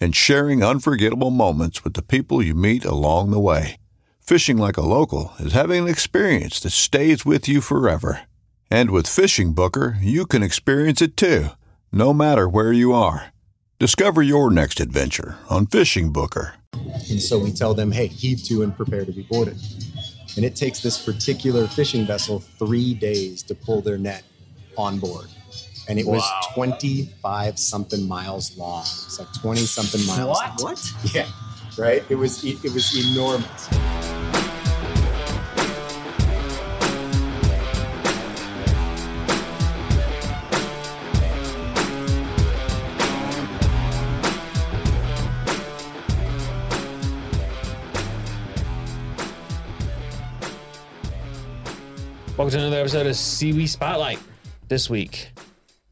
and sharing unforgettable moments with the people you meet along the way. Fishing like a local is having an experience that stays with you forever. And with FishingBooker, you can experience it too, no matter where you are. Discover your next adventure on FishingBooker. And so we tell them, hey, heave to and prepare to be boarded. And it takes this particular fishing vessel three days to pull their net on board. And it was 25 something miles long. It's like 20 something miles. What? long. Yeah. Right? It was it, it was enormous. Welcome to another episode of SEWE Spotlight. This week,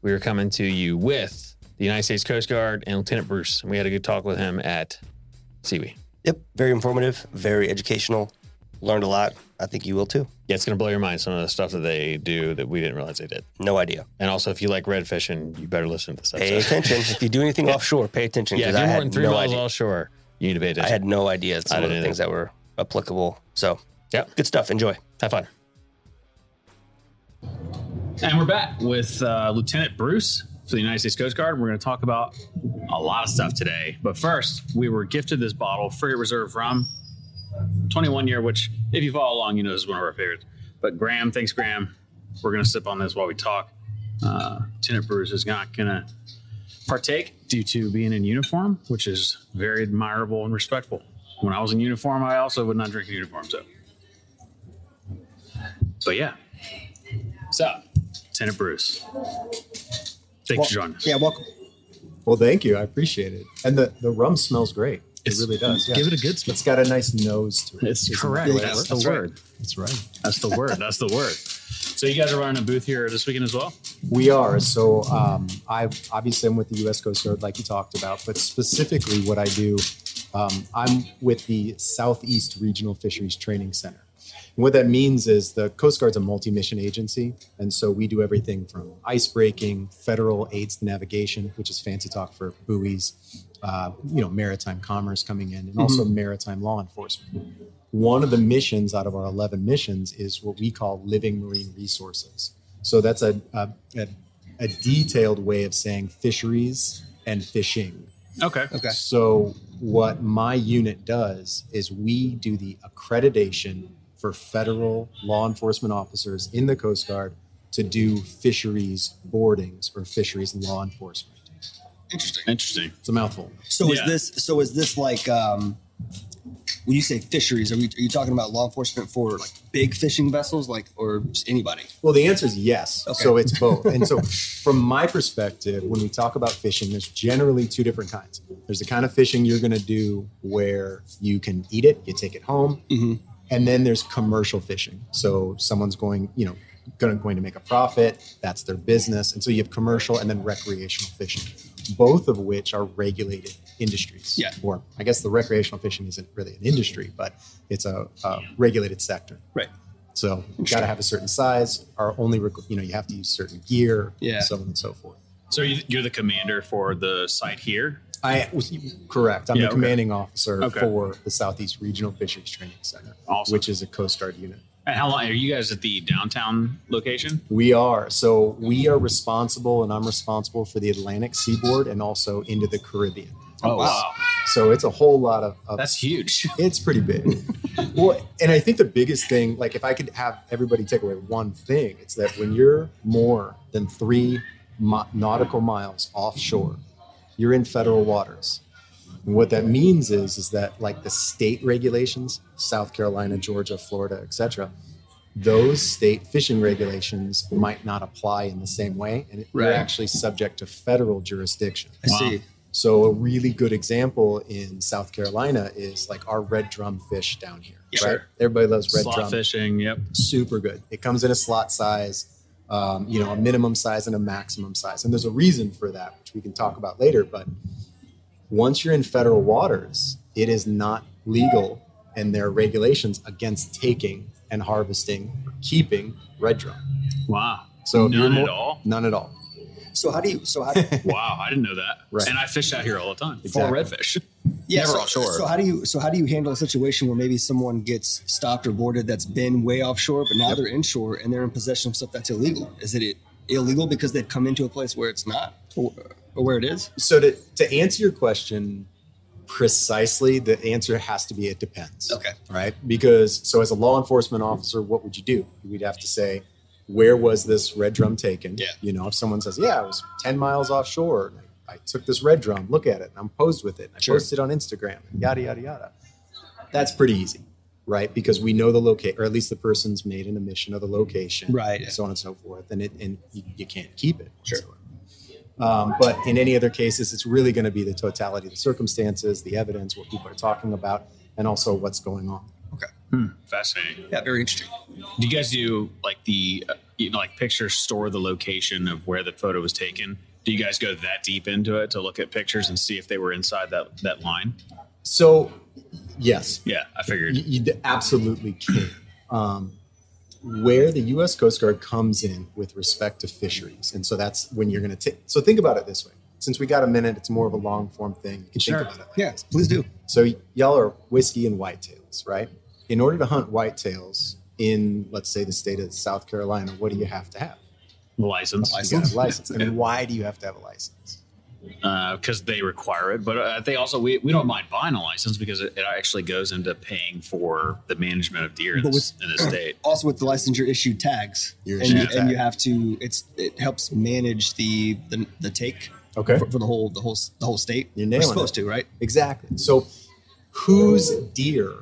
we are coming to you with the United States Coast Guard and Lieutenant Bruce. And we had a good talk with him at SEWE. Yep, very informative, very educational. Learned a lot. I think you will too. Yeah, it's going to blow your mind some of the stuff that they do that we didn't realize they did. No idea. And also, if you like red fishing, you better listen to this Pay episode. attention. if you do anything offshore, pay attention. yeah, if you're I more than three no miles idea. offshore, you need to pay I had no idea some of the things that were applicable. So, yeah, good stuff. Enjoy. Have fun. And we're back with uh, Lieutenant Bruce for the United States Coast Guard. We're going to talk about a lot of stuff today. But first, we were gifted this bottle, Frigate Reserve Rum, 21 year, which, if you follow along, you know this is one of our favorites. But Graham, thanks, Graham. We're going to sip on this while we talk. Uh, Lieutenant Bruce is not going to partake due to being in uniform, which is very admirable and respectful. When I was in uniform, I also would not drink in uniform. So, but yeah. So, Lieutenant Bruce, thanks for joining us. Yeah, welcome. Well, thank you. I appreciate it. And the, the rum smells great. It It's- really does. Yeah. Give it a good smell. It's got a nice nose to it. It's correct. that That's right? the word. That's right. That's the word. That's the word. So you guys are running a booth here this weekend as well? We are. So um, I obviously I'm with the U.S. Coast Guard, like you talked about, but specifically what I do, um, I'm with the Southeast Regional Fisheries Training Center. And what that means is the Coast Guard's a multi-mission agency, and so we do everything from ice breaking, federal aids to navigation, which is fancy talk for buoys, uh, you know, maritime commerce coming in, and also maritime law enforcement. One of the missions out of our 11 missions is what we call living marine resources. So that's a, a, a, a detailed way of saying fisheries and fishing. Okay. Okay. So what my unit does is we do the accreditation for federal law enforcement officers in the Coast Guard to do fisheries boardings or fisheries law enforcement. Interesting. Interesting. It's a mouthful. So is this so is this like um when you say fisheries, are, we, are you talking about law enforcement for like big fishing vessels, like or just anybody? Well, the answer is yes. Okay. So it's both. And so, from my perspective, when we talk about fishing, there's generally two different kinds. There's the kind of fishing you're going to do where you can eat it, you take it home, Mhm. And then there's commercial fishing. So someone's going, you know, going, going to make a profit. That's their business. And so you have commercial and then recreational fishing, both of which are regulated industries. Yeah. Or I guess the recreational fishing isn't really an industry, but it's a, a regulated sector. Right. So you got to have a certain size. Our only, requ- you know, you have to use certain gear, Yeah. so on and so forth. So you're the commander for the site here? I was correct. I'm Yeah, the okay. commanding officer Okay. for the Southeast Regional Fisheries Training Center, Awesome. which is a Coast Guard unit. And how long are you guys at the downtown location? We are. So we are responsible, and I'm responsible for the Atlantic seaboard and also into the Caribbean. Oh, wow. So it's a whole lot of, of That's huge. It's pretty big. well, and I think the biggest thing, like if I could have everybody take away one thing, it's that when you're more than three mi- nautical miles offshore, you're in federal waters. And what that means is, is that like the state regulations, South Carolina, Georgia, Florida, etc., those state fishing regulations might not apply in the same way, and you're actually subject to federal jurisdiction. I see. So a really good example in South Carolina is like our red drum fish down here. Yeah, right? sure. Everybody loves red Slot drum. fishing. Yep. Super good. It comes in a slot size, um, you know, a minimum size and a maximum size. And there's a reason for that, which we can talk about later. But once you're in federal waters, it is not legal and there are regulations against taking and harvesting or keeping red drum. Wow. So if you're None at all. None at all. So how do you? So how? Do, Wow, I didn't know that. Right. And I fish out here all the time for redfish. Yeah. Never so, offshore. So how do you? So how do you handle a situation where maybe someone gets stopped or boarded that's been way offshore, but now they're inshore and they're in possession of stuff that's illegal? Is it illegal because they've come into a place where it's not, or, or where it is? So to, to answer your question precisely, the answer has to be it depends. Okay. Right? Because so as a law enforcement officer, what would you do? We'd have to say, where was this red drum taken? Yeah. You know, if someone says, Yeah, it was 10 miles offshore. And I, I took this red drum, look at it, and I'm posed with it. And I Sure. posted it on Instagram and yada yada yada. That's pretty easy, right? Because we know the location, or at least the person's made an admission of the location. Right. And so on and so forth. And it and you, you can't keep it. Sure. whatsoever. Um, but in any other cases, it's really going to be the totality of the circumstances, the evidence, what people are talking about, and also what's going on. Okay. Fascinating. Yeah, very interesting. Do you guys do like the uh, you know like pictures store the location of where the photo was taken? Do you guys go that deep into it to look at pictures and see if they were inside that that line? So, yes, Yeah, I figured. you, you absolutely can. Um, where the U.S. Coast Guard comes in with respect to fisheries, and so that's when you're going to take. So think about it this way: since we got a minute, it's more of a long form thing. You can Sure. think about it. Like Yeah, this. please do. So y- y'all are whiskey and whitetails, right? In order to hunt whitetails in, let's say, the state of South Carolina, what do you have to have? License You got a license. And why do you have to have a license? because they require it. But uh, they also we, we don't mind buying a license because it, it actually goes into paying for the management of deer in, But this, with- in the state. Also, with the licensure issued tags, You're and, you, issued and you have to. It's it helps manage the the, the take Okay. for, for the whole the whole the whole state. You're We're nailing supposed it. to, right? Exactly. So, whose deer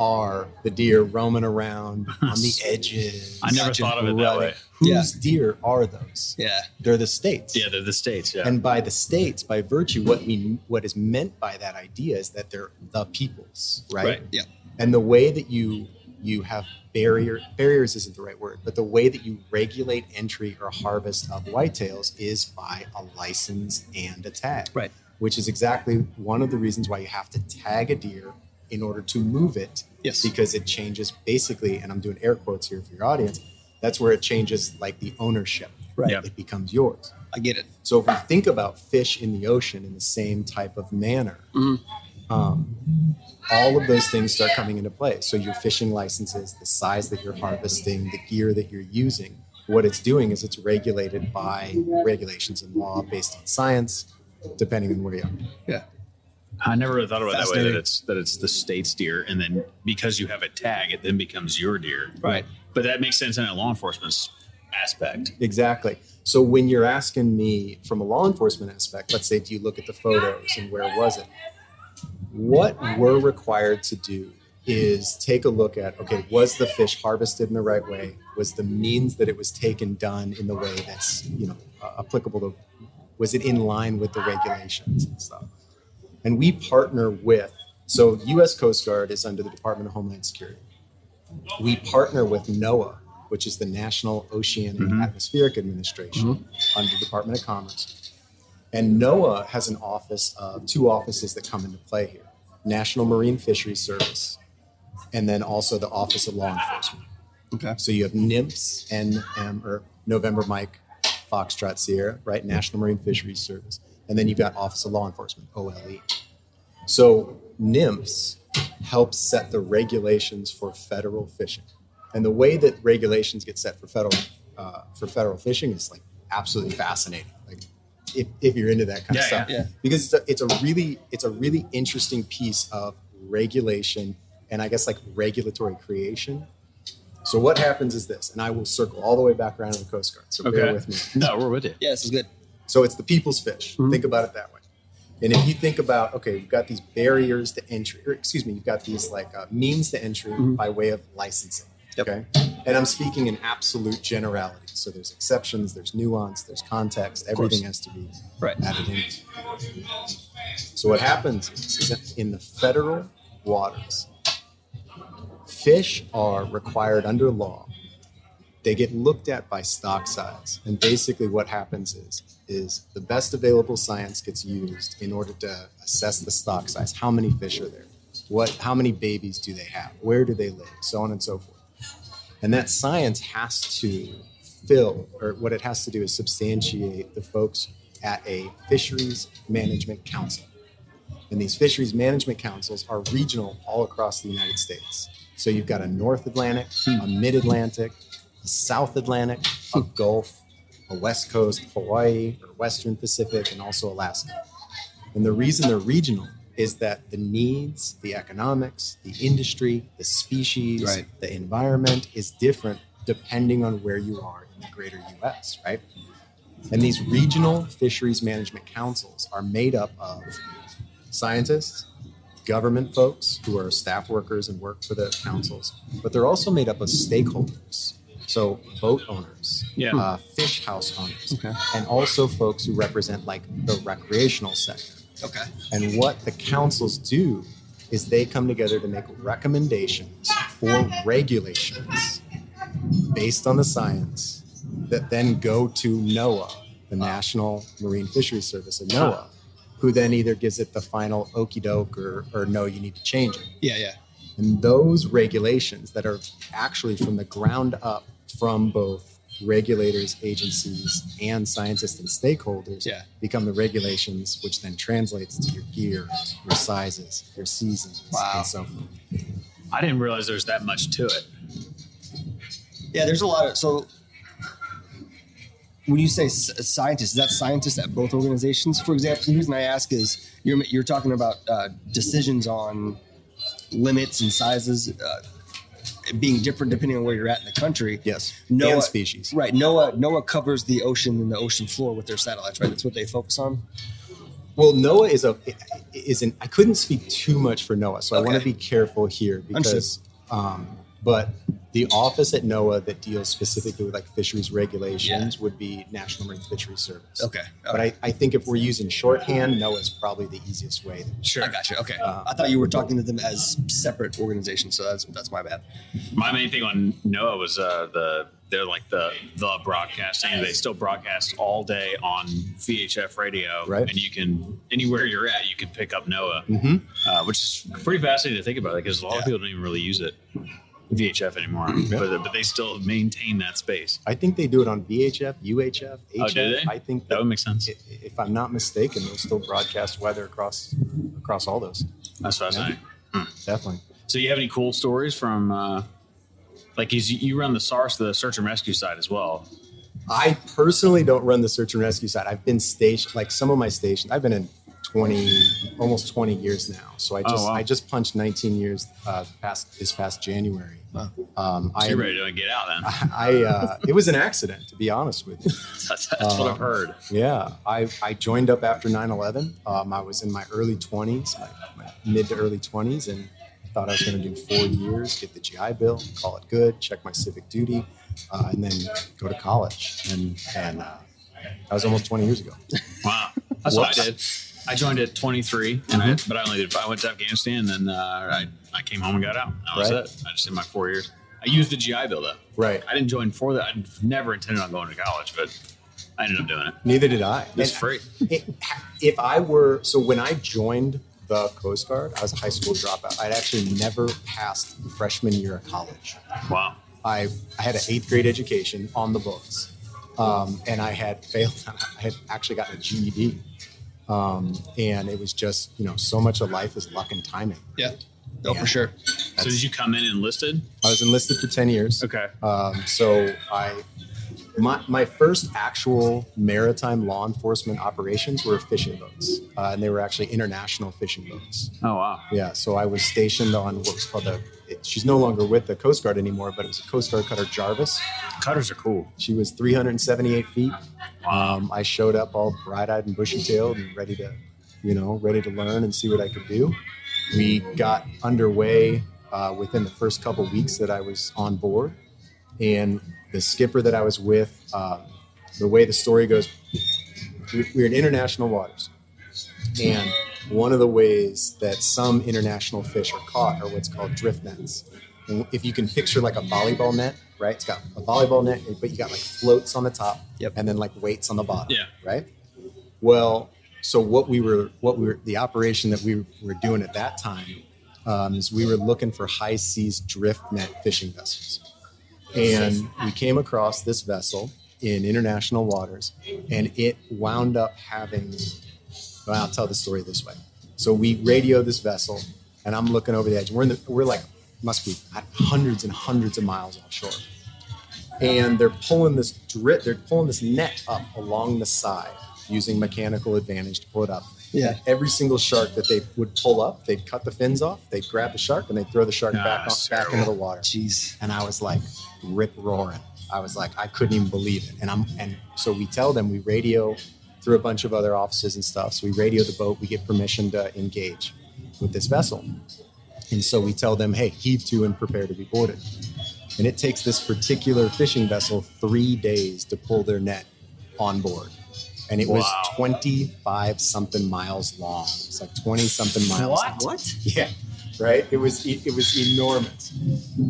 are the deer roaming around on the edges? I never Gotcha. thought of it that way. Whose deer are those? Yeah. They're the states. Yeah, they're the states. Yeah. And by the states, by virtue, what we what is meant by that idea is that they're the peoples, right? Right. Yeah. And the way that you you have barrier barriers isn't the right word, but the way that you regulate entry or harvest of whitetails is by a license and a tag. Right. Which is exactly one of the reasons why you have to tag a deer in order to move it. Yes. Because it changes basically, and I'm doing air quotes here for your audience, that's where it changes like the ownership. Right. Yeah. It becomes yours. I get it. So if we think about fish in the ocean in the same type of manner, um, all of those things start coming into play. So your fishing licenses, the size that you're harvesting, the gear that you're using, what it's doing is it's regulated by regulations and law based on science, depending on where you are. Yeah. I never really thought about it that way. That it's that it's the state's deer, and then because you have a tag, it then becomes your deer. Right. But that makes sense in a law enforcement aspect. Exactly. So when you're asking me from a law enforcement aspect, let's say, do you look at the photos and where was it? What we're required to do is take a look at okay, was the fish harvested in the right way? Was the means that it was taken done in the way that's you know uh, applicable to? Was it in line with the regulations and stuff? And we partner with so U.S. Coast Guard is under the Department of Homeland Security. We partner with NOAA, which is the National Oceanic and Atmospheric Administration mm-hmm. under the Department of Commerce. And NOAA has an office of two offices that come into play here National Marine Fisheries Service, and then also the Office of Law Enforcement. Okay. So you have NMFS, NM, or November Mike, Foxtrot Sierra, right? National Marine Fisheries Service. And then you've got Office of Law Enforcement, OLE. So NMFS helps set the regulations for federal fishing. And the way that regulations get set for federal uh, for federal fishing is like absolutely fascinating. Like if, if you're into that kind Yeah, of stuff, yeah. Yeah. because it's a, it's a really it's a really interesting piece of regulation and I guess like regulatory creation. So what happens is this, and I will circle all the way back around to the Coast Guard. So bear Okay. with me. No, we're with you. Yeah, this is good. So it's the people's fish. Think about it that way. And if you think about, okay, we've got these barriers to entry, or excuse me, you've got these like uh, means to entry by way of licensing. Okay. And I'm speaking in absolute generality. So there's exceptions, there's nuance, there's context. Everything has to be Right. added in. So what happens is, is that in the federal waters, fish are required under law. They get looked at by stock size, and basically what happens is is the best available science gets used in order to assess the stock size. How many fish are there? What? How many babies do they have? Where do they live? So on and so forth. And that science has to fill, or what it has to do is substantiate the folks at a fisheries management council. And these fisheries management councils are regional all across the United States. So you've got a North Atlantic, a Mid Atlantic, a South Atlantic, a Gulf, a West Coast, Hawaii, or Western Pacific, and also Alaska. And the reason they're regional is that the needs, the economics, the industry, the species, Right. the environment is different depending on where you are in the greater US, right? And these regional fisheries management councils are made up of scientists, government folks who are staff workers and work for the councils, but they're also made up of stakeholders. So, boat owners, Yeah. uh, fish house owners, Okay. and also folks who represent like the recreational sector. Okay. And what the councils do is they come together to make recommendations for regulations based on the science that then go to NOAA, the National Marine Fisheries Service, and NOAA, who then either gives it the final okey doke or, or no, you need to change it. Yeah, yeah. And those regulations that are actually from the ground up from both regulators, agencies, and scientists and stakeholders Yeah. become the regulations, which then translates to your gear, your sizes, your seasons, Wow. and so forth. I didn't realize there's that much to it. Yeah, there's a lot of so. When you say s- scientists, is that scientists at both organizations? For example, the reason I ask is you're you're talking about uh, decisions on limits and sizes uh, being different depending on where you're at in the country. Yes. NOAA, and species. Right. NOAA NOAA covers the ocean and the ocean floor with their satellites. Right. That's what they focus on. Well, NOAA is a is an. I couldn't speak too much for NOAA, so I want to be careful here because. Um, but the office at NOAA that deals specifically with like fisheries regulations would be National Marine Fisheries Service. Okay. But I, I think if we're using shorthand, NOAA is probably the easiest way. Sure. I got you. Okay. Uh, I thought you were talking to them as separate organizations, so that's that's my bad. My main thing on NOAA was uh, the they're like the the broadcasting. They still broadcast all day on VHF radio, Right. And you can anywhere you're at, you can pick up NOAA, Mm-hmm. uh, which is pretty fascinating to think about because a lot Yeah. of people don't even really use it VHF anymore, but but they still maintain that space. I think they do it on VHF, UHF, HF. Oh? I think That that, would make sense. if I'm not mistaken, they'll still broadcast weather across across all those. That's fascinating. Definitely. So you have any cool stories from? Uh, like is you, you run the SARS, the search and rescue side as well. I personally don't run the search and rescue side. I've been stationed, like some of my stations. I've been in 20, almost 20 years now. So I Oh, just, wow. I just punched 19 years uh, past this past January. Um, So I, you're ready to get out then. I, uh, it was an accident, to be honest with you. That's, that's what I've heard. Yeah, I, I joined up after 9 11. Um, I was in my early 20s, my, my mid to early 20s, and I thought I was going to do four years, get the GI Bill, call it good, check my civic duty, uh, and then go to college. And, and uh, that was almost 20 years ago. Wow, that's what I did. I joined at 23, and I, but I only did. I went to Afghanistan, and then uh, I I came home and got out. That was Right. it. I just did my four years. I used the GI Bill though. Right. I didn't join for that. I never intended on going to college, but I ended up doing it. Neither did I. It's free. it- if I were, so when I joined the Coast Guard, I was a high school dropout. I'd actually never passed freshman year of college. Wow. I, I had an eighth grade education on the books, um, and I had failed. I had actually gotten a GED, um, and it was just you know so much of life is luck and timing. Yeah. Oh, Yeah. for sure. So did you come in enlisted? I was enlisted for ten years. Okay. Um, so I, my, my first actual maritime law enforcement operations were fishing boats, uh, and they were actually international fishing boats. Oh wow. Yeah, so I was stationed on what was called the. It, she's no longer with the Coast Guard anymore, but it was a Coast Guard cutter Jarvis. Cutters are cool. She was 378 feet. Um, I showed up all bright-eyed and bushy-tailed and ready to, you know, ready to learn and see what I could do. We got underway uh, within the first couple weeks that I was on board. And the skipper that I was with, uh, the way the story goes, we- we're in international waters. And one of the ways that some international fish are caught are what's called drift nets. And if you can picture like a volleyball net, right? It's got a volleyball net, but you got like floats on the top Yep. and then like weights on the bottom. Yeah. Right. Well, so what we were, what we were, the operation that we were doing at that time um, is we were looking for high seas drift net fishing vessels. And we came across this vessel in international waters, and it wound up having. Well, I'll tell the story this way. So we radio this vessel, and I'm looking over the edge. We're in the, we're like must be hundreds and hundreds of miles offshore, and they're pulling this drip. They're pulling this net up along the side using mechanical advantage to pull it up. Yeah. Every single shark that they would pull up, they'd cut the fins off, they'd grab the shark, and they'd throw the shark Ah, back off, back into the water Jeez. and I was like rip roaring. I was like, I couldn't even believe it. And I'm and so we tell them we radio through a bunch of other offices and stuff. So we radio the boat, we get permission to engage with this vessel. And so we tell them, hey, heave to and prepare to be boarded. And it takes this particular fishing vessel three days to pull their net on board. And it was 25 something miles long. It's like 20 something miles. What? long. What? Yeah. Right? It was it was enormous.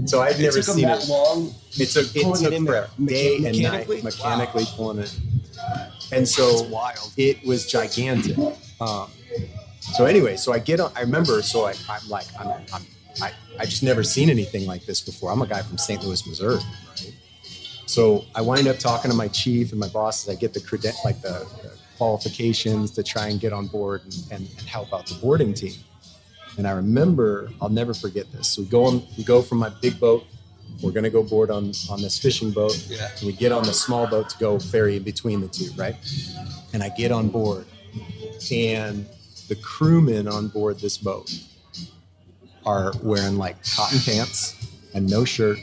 So I'd It never took seen that it. long. It took it pulling it took in forever, day and night, mechanically? mechanically Wow. pulling it. And so wild. it was gigantic. Um, so anyway, so I get on. I remember. So I, I'm like, I'm, I'm, I, I just never seen anything like this before. I'm a guy from St. Louis, Missouri. Right? So I wind up talking to my chief and my bosses. I get the creden- like the, the qualifications to try and get on board and, and, and help out the boarding team. And I remember, I'll never forget this. So we go on, we go from my big boat. We're gonna go board on on this fishing boat. Yeah. And we get on the small boat to go ferry in between the two, right? And I get on board, and the crewmen on board this boat are wearing like cotton pants and no shirt,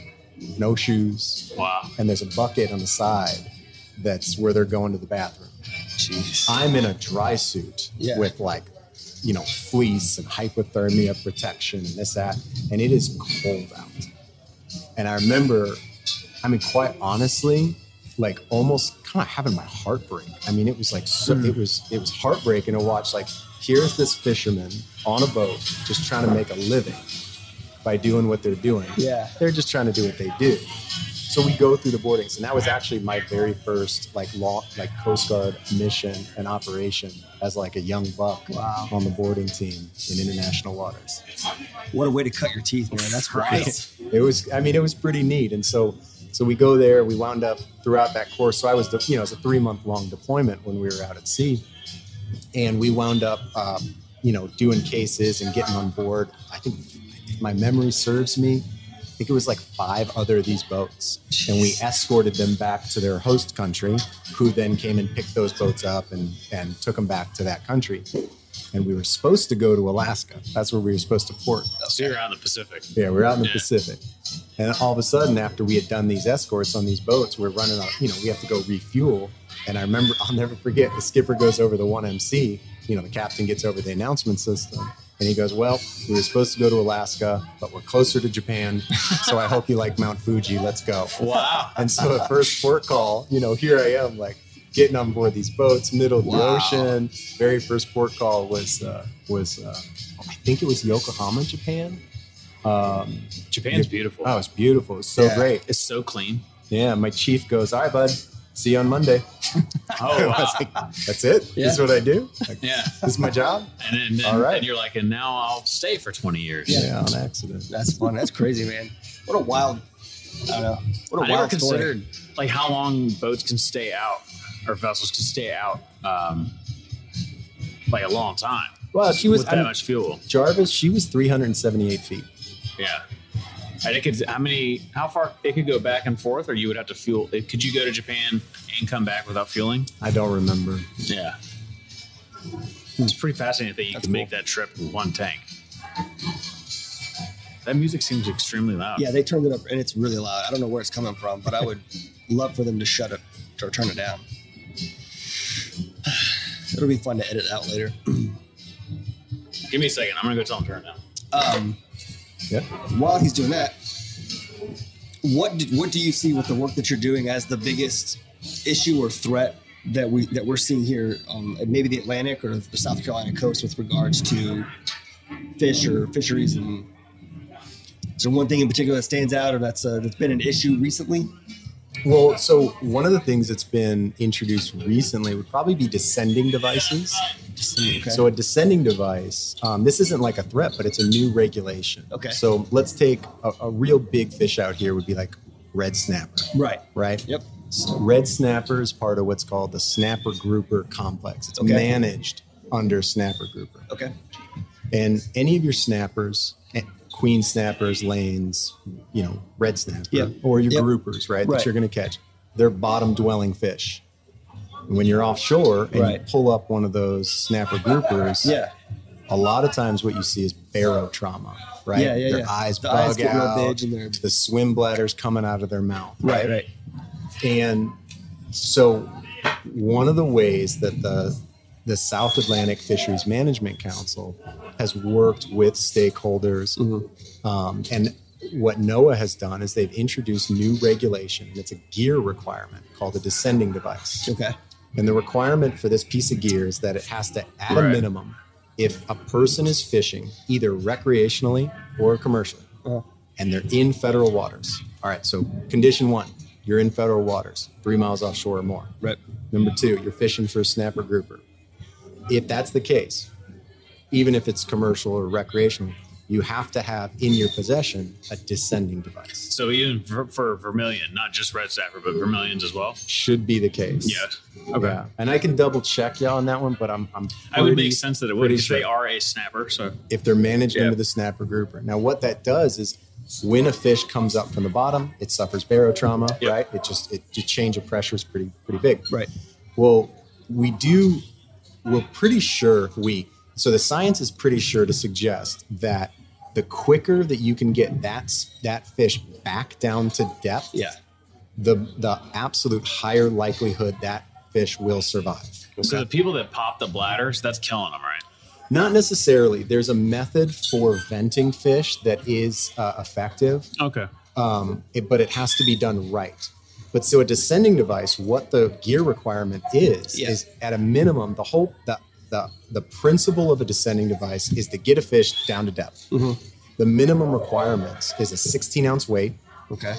no shoes, Wow. and there's a bucket on the side that's where they're going to the bathroom. Jeez. I'm in a dry suit Yeah. with like, you know, fleece and hypothermia protection and this, that, and it is cold out. And I remember, I mean, quite honestly, like almost kind of having my heart break. I mean, it was like, so, hmm. it was, it was heartbreaking to watch. Like, here's this fisherman on a boat just trying to make a living by doing what they're doing. Yeah. They're just trying to do what they do. So we go through the boardings, and that was actually my very first like law, like Coast Guard mission and operation as like a young buck Wow. on the boarding team in international waters. What a way to cut your teeth, man. That's great. It was, I mean, it was pretty neat. And so, so we go there. We wound up throughout that course. So I was, the, you know, it was a three month long deployment when we were out at sea, and we wound up, um, you know, doing cases and getting on board. I think, if my memory serves me, think it was like five other of these boats, and we escorted them back to their host country, who then came and picked those boats up and and took them back to that country. And we were supposed to go to Alaska. That's where we were supposed to port. So you're out in the Pacific. Yeah, we're out in the Yeah. Pacific. And all of a sudden, after we had done these escorts on these boats, we're running out, you know, we have to go refuel. And I remember, I'll never forget, the skipper goes over the 1MC, you know, the captain gets over the announcement system. And he goes, Well, we were supposed to go to Alaska, but we're closer to Japan. So I hope you like Mount Fuji. Let's go. Wow. And so at first port call, you know, here I am, like getting on board these boats, middle of the Wow. ocean. Very first port call was uh, was uh, I think it was Yokohama, Japan. Um, Japan's beautiful. oh, it's beautiful. It's so Yeah. great. It's so clean. Yeah, my chief goes, "All right, bud, see you on Monday." Oh, wow. like, "That's it. This is what I do. Like, yeah. this is my job." And then, then All right. and you're like, and now I'll stay for 20 years. Yeah, on accident. That's fun. That's crazy, man. What a wild. I don't know. What a I never wild story. considered like how long boats can stay out or vessels can stay out, um, like a long time Well, she was with I that mean, much fuel. Jarvis. She was 378 feet. Yeah. And it could, how many, how far it could go back and forth, or you would have to fuel. It, could you go to Japan and come back without fueling? I don't remember. Yeah. It's pretty fascinating that you That's can make that trip with one tank. That music seems extremely loud. Yeah, they turned it up and it's really loud. I don't know where it's coming from, but I would love for them to shut it or turn it down. It'll be fun to edit out later. Give me a second. I'm gonna go tell them to turn it down. Um, Yeah. While he's doing that, what did, what do you see with the work that you're doing as the biggest issue or threat that we that we're seeing here on maybe the Atlantic or the South Carolina coast with regards to fish or fisheries and is there one thing in particular that stands out or that's uh, that's been an issue recently? Well, so one of the things that's been introduced recently would probably be descending devices. Okay. So a descending device, um, this isn't like a threat, but it's a new regulation. Okay. So let's take a, a real big fish out here would be like red snapper, right. right? Yep. So red snapper is part of what's called the snapper grouper complex. It's Okay. managed under snapper grouper. Okay. And any of your snappers, eh, queen snappers, lanes, you know, red snapper, Yep. or your Yep. groupers, right, Right. that you're going to catch, they're bottom dwelling fish. When you're offshore and you pull up one of those snapper groupers, Yeah. a lot of times what you see is barotrauma, right? Yeah, yeah, their yeah. eyes The bug eyes out, the swim bladders coming out of their mouth, Right. Right. and so, one of the ways that the the South Atlantic Fisheries Management Council has worked with stakeholders, Mm-hmm. um, and what NOAA has done is they've introduced new regulation, and it's a gear requirement called a descending device. Okay. And the requirement for this piece of gear is that it has to, at a minimum, if a person is fishing either recreationally or commercially, Uh-huh. and they're in federal waters. All right, so condition one, you're in federal waters, three miles offshore or more. Right. Number two, you're fishing for a snapper grouper. If that's the case, even if it's commercial or recreational, you have to have in your possession a descending device. So even for, for vermilion, not just red snapper, but vermilions as well. Should be the case. Yeah. Okay. Yeah. And I can double check y'all on that one, but I'm, I'm It would make sense that it would pretty because they are a snapper. So if they're managed Yeah. into the snapper grouper. Now, what that does is when a fish comes up from the bottom, it suffers barotrauma, Yeah. right? It just it the change of pressure is pretty pretty big. Right. Well, we do. We're pretty sure we. So the science is pretty sure to suggest that the quicker that you can get that that fish back down to depth, Yeah. the the absolute higher likelihood that fish will survive. so the people that pop the bladders, that's killing them, right? Not necessarily. There's a method for venting fish that is uh, effective, Okay. um, it- but it has to be done right. But so a descending device, what the gear requirement is, Yeah. is at a minimum, the whole the, the the principle of a descending device is to get a fish down to depth. Mm-hmm. The minimum requirements is a 16 ounce weight Okay.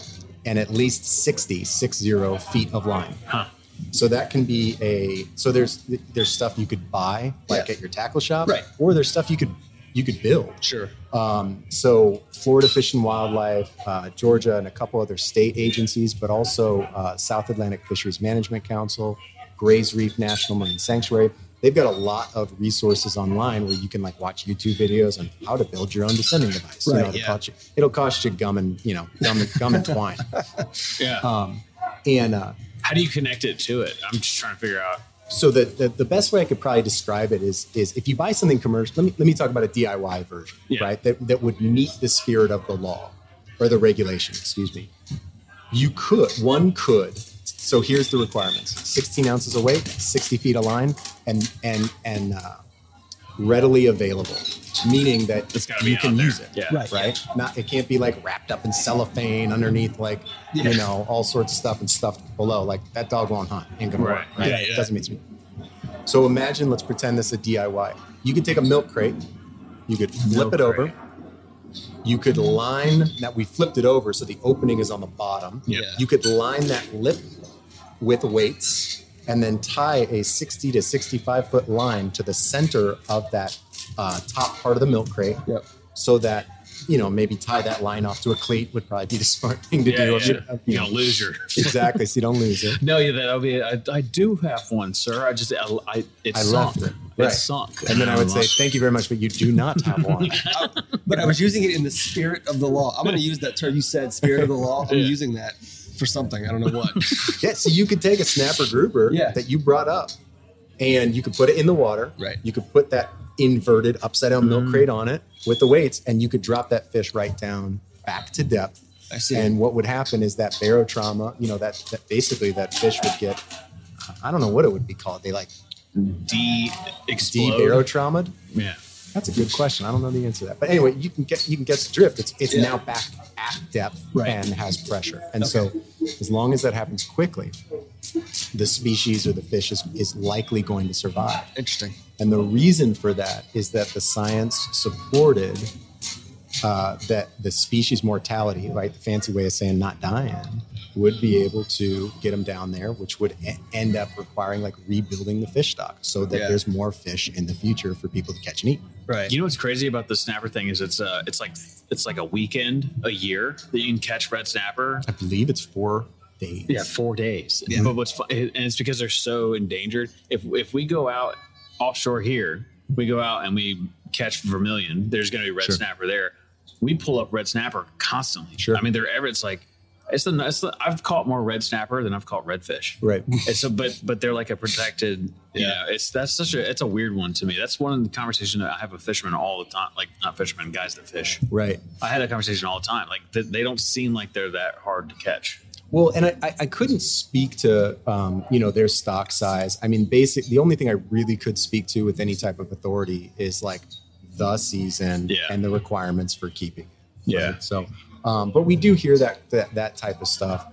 and at least 60, 60 feet of line. Huh. So that can be a so there's there's stuff you could buy like Yeah. at your tackle shop, Right. Or there's stuff you could you could build. Sure. Um, so Florida Fish and Wildlife, uh, Georgia, and a couple other state agencies, but also uh, South Atlantic Fisheries Management Council, Grays Reef National Marine Sanctuary. They've got a lot of resources online where you can like watch YouTube videos on how to build your own descending device. you Right, know, it'll yeah. cost you, it'll cost you gum and you know gum and, gum and twine. Yeah. Um, and uh, How do you connect it to it? I'm just trying to figure out. so the, the the best way I could probably describe it is is if you buy something commercial. Let me let me talk about a DIY version, Yeah. right? That that would meet the spirit of the law or the regulation. Excuse me. You could one could. So here's the requirements: 16 ounces of weight, 60 feet of line, and and and uh, readily available, meaning that It's gotta you out can there. use it. Yeah. Right. Right. Not it can't be like wrapped up in cellophane underneath like Yeah. you know all sorts of stuff and stuffed below. Like that dog won't hunt. Ain't gonna Right. work. Right. Yeah, yeah. Doesn't mean to me. So imagine, let's pretend this is a DIY. You could take a milk crate, you could flip Milk it over, crate. you could line that we flipped it over so the opening is on the bottom. Yeah. You could line that lip with weights and then tie a 60 to 65 foot line to the center of that uh, top part of the milk crate Yep. so that you know maybe tie that line off to a cleat would probably be the smart thing to Yeah, do yeah. If you- if you You know, don't lose your. exactly so you don't lose it No, yeah, that'll be. I, I do have one, sir. I just, I, I it I sunk. left it. It Right. sunk. and then i would say thank you very much but you do not have one But I was using it in the spirit of the law. I'm going to use that term you said, spirit of the law. I'm Yeah. using that for something. I don't know what. Yeah, so you could take a snapper grouper Yeah. that you brought up and you could put it in the water. Right. You could put that inverted upside down milk mm. crate on it with the weights and you could drop that fish right down back to depth. I see. And what would happen is that barotrauma, you know, that, that basically that fish would get, I don't know what it would be called. They like de explode. de-barotraumaed. Yeah. That's a good question. I don't know the answer to that. But anyway, you can get you can get the drift. It's it's Yeah. now back at depth Right. and has pressure. And so as long as that happens quickly, the species or the fish is, is likely going to survive. Interesting. And the reason for that is that the science supported uh, that the species mortality, right, the fancy way of saying not dying, would be able to get them down there, which would e- end up requiring like rebuilding the fish stock so that Yeah. there's more fish in the future for people to catch and eat. Right. You know what's crazy about the snapper thing is it's uh it's like it's like a weekend a year that you can catch red snapper. I believe it's four days. Yeah, four days. Yeah. But what's fun, and it's because they're so endangered. If if we go out offshore here, we go out and we catch vermilion. There's going to be red Sure. snapper there. We pull up red snapper constantly. Sure. I mean, they're ever. It's like it's the, it's the I've caught more red snapper than I've caught redfish. Right. And so, but but they're like a protected. You Yeah. know, it's that's such a it's a weird one to me. That's one of the conversations that I have with fishermen all the time. Like not fishermen, guys that fish. Right. I had that conversation all the time. Like they, they don't seem like they're that hard to catch. Well, and I, I- couldn't speak to um, you know their stock size. I mean, basic. The only thing I really could speak to with any type of authority is like the season Yeah. and the requirements for keeping. it, Yeah. So, um, but we do hear that that, that type of stuff.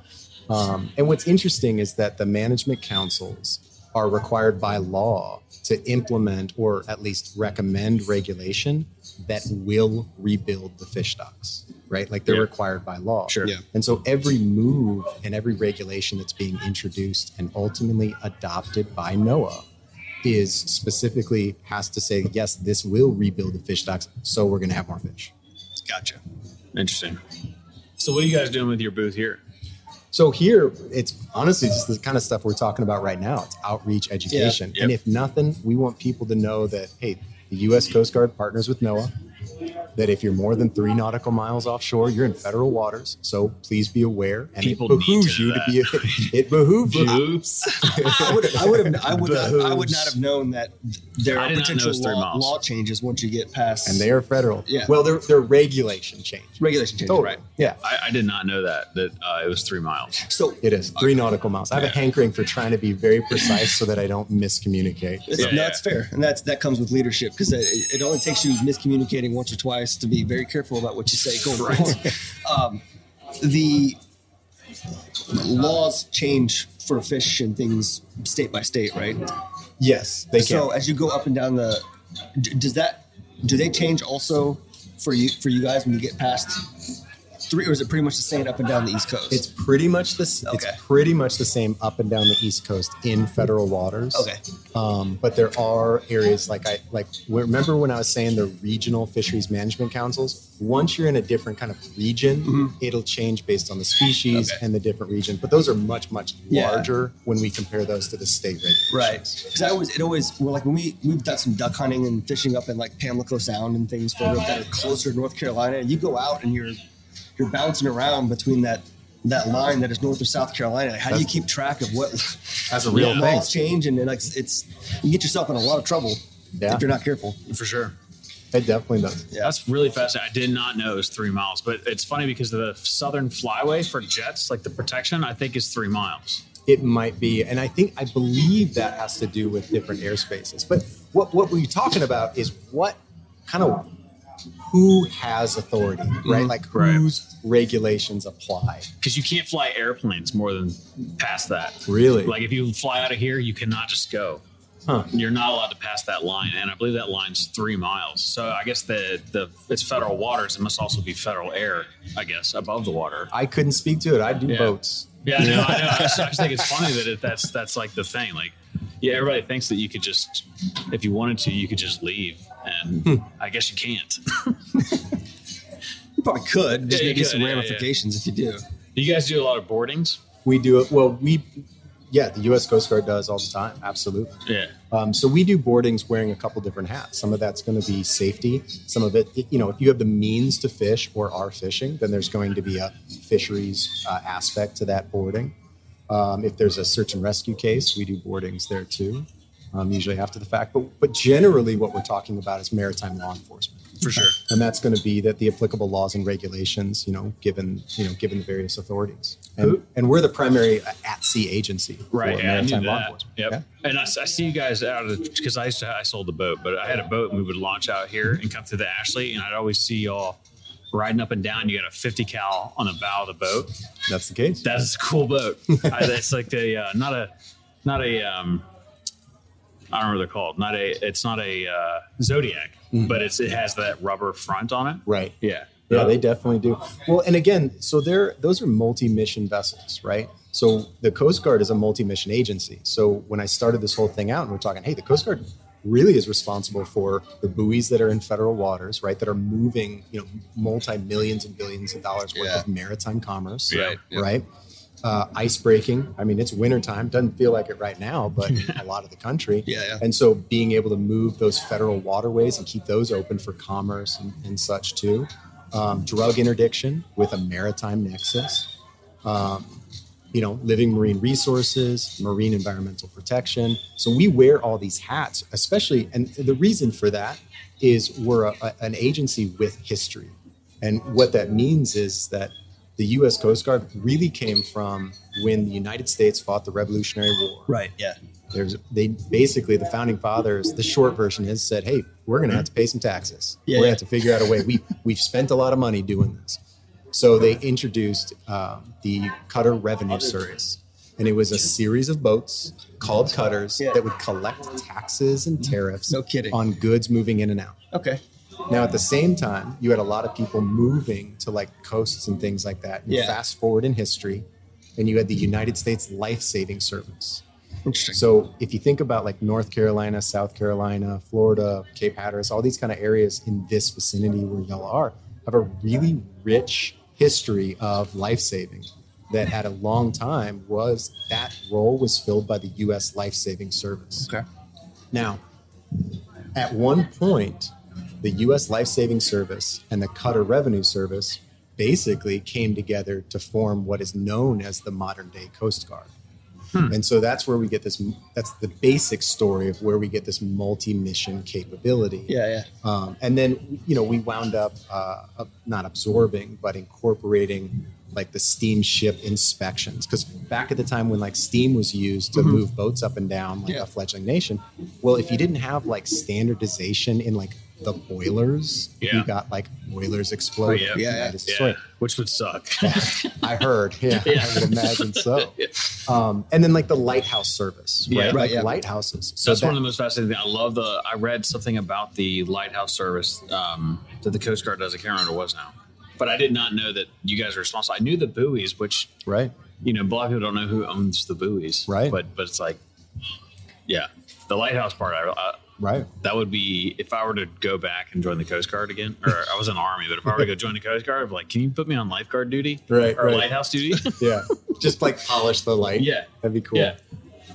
Um, and what's interesting is that the management councils are required by law to implement or at least recommend regulation that will rebuild the fish stocks. Right, like they're Yeah. required by law. Sure. Yeah. And so every move and every regulation that's being introduced and ultimately adopted by NOAA is specifically has to say, yes, this will rebuild the fish stocks, so we're going to have more fish. Gotcha. Interesting. So, what are you guys doing with your booth here? So here, it's honestly just the kind of stuff we're talking about right now. It's outreach education. Yep. And if nothing, we want people to know that, hey, the U.S. Coast Guard partners with NOAA. That if you're more than three nautical miles offshore, you're in federal waters. So please be aware, and People it behooves to you know to be. It behooves you. Oops. I would I would have I would not, I would not have known that there I are did not know it potential law, law changes once you get past and they are federal. Yeah. Well, they're they're regulation change. regulation changes, Totally. right? Yeah. I, I did not know that that uh, it was three miles. So It is three nautical miles. I have a hankering for trying to be very precise so that I don't miscommunicate. It's, Yeah, no, yeah. that's fair, and that's that comes with leadership because it, it only takes you miscommunicating once or twice to be very careful about what you say going forward. Um, the laws change for fish and things state by state, right? Yes, they can. So as you go up and down the, does that do they change also for you for you guys when you get past three, or is it pretty much the same up and down the East Coast? it's pretty much the s Okay. it's pretty much the same up and down the East Coast in federal waters. okay. Um, but there are areas like I like. Remember when I was saying the regional fisheries management councils? Once you're in a different kind of region, it'll change based on the species Okay. and the different region. But those are much much Yeah. larger when we compare those to the state regulations. Right, because I always it always well like when we we've done some duck hunting and fishing up in like Pamlico Sound and things further up that are closer to North Carolina. You go out and you're you're bouncing around between that that line that is North or South Carolina. Like, how do you keep track of what That's a real what thing. laws change and then, like it's you get yourself in a lot of trouble Yeah. if you're not careful. For sure. It definitely does. That's really fascinating. I did not know it was three miles, but it's funny because the southern flyway for jets, like the protection, I think is three miles. It might be, and I think I believe that has to do with different airspaces. But what what we're talking about is what kind of who has authority, right? Mm-hmm. Like Right. whose regulations apply. Because you can't fly airplanes more than past that. Really? Like if you fly out of here, you cannot just go. Huh. You're not allowed to pass that line, and I believe that line's three miles. So I guess the the it's federal waters. It must also be federal air, I guess, above the water. I couldn't speak to it. I do Yeah. boats. Yeah, I know. I, know. I, just, I just think it's funny that it, that's that's like the thing. Like, yeah, everybody thinks that you could just, if you wanted to, you could just leave, and Hmm. I guess you can't. You probably could. Just Yeah, maybe could, some yeah, yeah. ramifications if you do. Do you guys do a lot of boardings? We do it. Well, we, yeah, the U.S. Coast Guard does all the time. Absolutely. Yeah. Um, so we do boardings wearing a couple different hats. Some of that's going to be safety. Some of it, you know, if you have the means to fish or are fishing, then there's going to be a fisheries uh, aspect to that boarding. Um, if there's a search and rescue case, we do boardings there too, um, usually after the fact. But but generally, what we're talking about is maritime law enforcement. For sure. and that's going to be that the applicable laws and regulations, you know, given you know given the various authorities, and, Who- and we're the primary at sea agency for Right. Yeah, I knew maritime law enforcement. Yep. Yeah. And I, I see you guys out of because I used to I sold the boat, but I had a boat and we would launch out here and come through the Ashley, and I'd always see y'all riding up and down. You got a 50 cal on the bow of the boat. That's the case. That's a cool boat. I, it's like a uh, not a not a um, I don't know what they're called. Not a it's not a uh, Zodiac, but it's it has that rubber front on it. right. Yeah. Yeah, they definitely do. Well, and again, so they're those are multi-mission vessels, right? So the Coast Guard is a multi-mission agency. So when I started this whole thing out, and we're talking, hey, the Coast Guard really is responsible for the buoys that are in federal waters, right? That are moving, you know, multi millions and billions of dollars worth Yeah. of maritime commerce, Yeah. Right. Yep. right? Uh, ice breaking. I mean, it's wintertime. Doesn't feel like it right now, but a lot of the country. Yeah, yeah. And so being able to move those federal waterways and keep those open for commerce and, and such too. Um, drug interdiction with a maritime nexus. Um, you know, living marine resources, marine environmental protection. So we wear all these hats, especially, and the reason for that is we're a, a- an agency with history. And what that means is that the U.S. Coast Guard really came from when the United States fought the Revolutionary War. Right. Yeah. There's they basically the founding fathers. The short version is said, "Hey, we're going to have to pay some taxes. Yeah, we're going to have to figure out a way. We we've spent a lot of money doing this." So they introduced um, the Cutter Revenue Service, and it was a series of boats called cutters Yeah. that would collect taxes and tariffs No kidding. on goods moving in and out. Okay. Now, at the same time, you had a lot of people moving to like coasts and things like that. And Yeah. Fast forward in history, and you had the United States Life Saving Service. Interesting. So if you think about like North Carolina, South Carolina, Florida, Cape Hatteras, all these kind of areas in this vicinity where y'all are have a really rich history of life saving that at a long time was that role was filled by the US Life Saving Service. Okay. Now, at one point, the US Life Saving Service and the Cutter Revenue Service basically came together to form what is known as the modern day Coast Guard. And so that's where we get this, that's the basic story of where we get this multi mission capability. Yeah. Yeah. Um, and then, you know, we wound up uh, not absorbing, but incorporating like the steamship inspections. Because back at the time when like steam was used to move boats up and down like Mm-hmm. Yeah. a fledgling nation, well, if you didn't have like standardization in like the boilers, Yeah. you got like boilers exploding. yeah. Yeah, yeah. Yeah. Which would suck. I heard. Yeah, Yeah. I would imagine so. Um, and then like the lighthouse service, right? Yeah. like Right, yeah. lighthouses. So That's that, one of the most fascinating things. I love the. I read something about the lighthouse service um, that the Coast Guard does. I can't remember what it was now, but I did not know that you guys are responsible. I knew the buoys, which right. you know, a lot of people don't know who owns the buoys, Right. But but it's like, yeah, the lighthouse part. I, I Right. that would be if I were to go back and join the Coast Guard again, or I was in the Army, but if I were to go join the Coast Guard, I'd be like, can you put me on lifeguard duty, Right, or right. lighthouse duty? Yeah. Just like polish the light. yeah, That'd be cool. Yeah.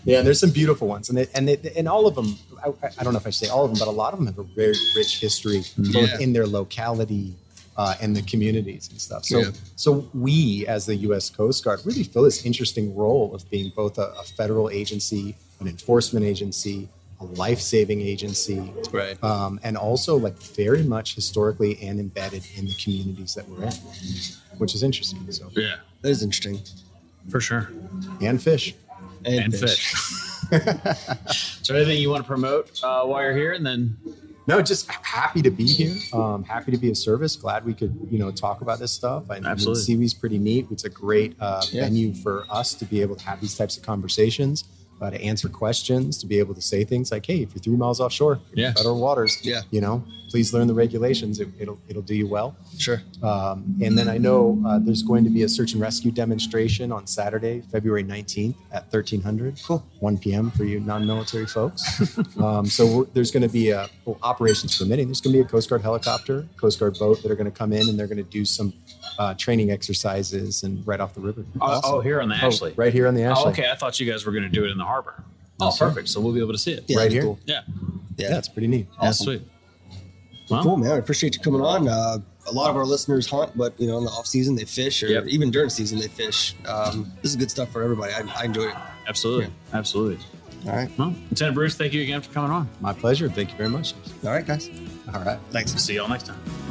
Yeah, and there's some beautiful ones, and they, and they, and all of them. I, I don't know if I should say all of them, but a lot of them have a very rich history, both Yeah. in their locality uh, and the communities and stuff. So, Yeah. so we as the U.S. Coast Guard really fill this interesting role of being both a, a federal agency, an enforcement agency, a life-saving agency, Right. um, and also like very much historically and embedded in the communities that we're in, which is interesting. So, yeah, That is interesting. for sure. and fish. And, fish. so, anything you want to promote uh, while you're here, and then No, just happy to be here. Um, happy to be of service. Glad we could, you know, talk about this stuff. I, Absolutely. I mean, SEWE's pretty neat. It's a great uh, Yeah. venue for us to be able to have these types of conversations, uh, to answer questions, to be able to say things like, "Hey, if you're three miles offshore, Yeah. federal waters, Yeah. you know, please learn the regulations. It, it'll it'll do you well." Sure. Um, and then I know uh, there's going to be a search and rescue demonstration on Saturday, February 19th at 1300, Cool. 1 p.m. for you non-military folks. um, so we're, there's going to be a well, operations permitting. There's going to be a Coast Guard helicopter, Coast Guard boat that are going to come in and they're going to do some uh, training exercises and right off the river. oh, Awesome. oh, here on the Oh, Ashley. right here on the Ashley. Oh, okay. I thought you guys were going to do it in the harbor. Oh, sir. perfect. So we'll be able to see it. Yeah, Right here? Cool. Yeah. Yeah, it's pretty neat. Awesome. Sweet. Well, Cool, man. I appreciate you coming on. Uh, a lot of our listeners hunt, but you know, in the off season they fish, or Yep. even during season they fish. Um, this is good stuff for everybody. I, I enjoyed it. Absolutely. Absolutely. All right. Well, Lieutenant Bruce, thank you again for coming on. My pleasure. Thank you very much. All right, guys. All right. Thanks. See y'all next time.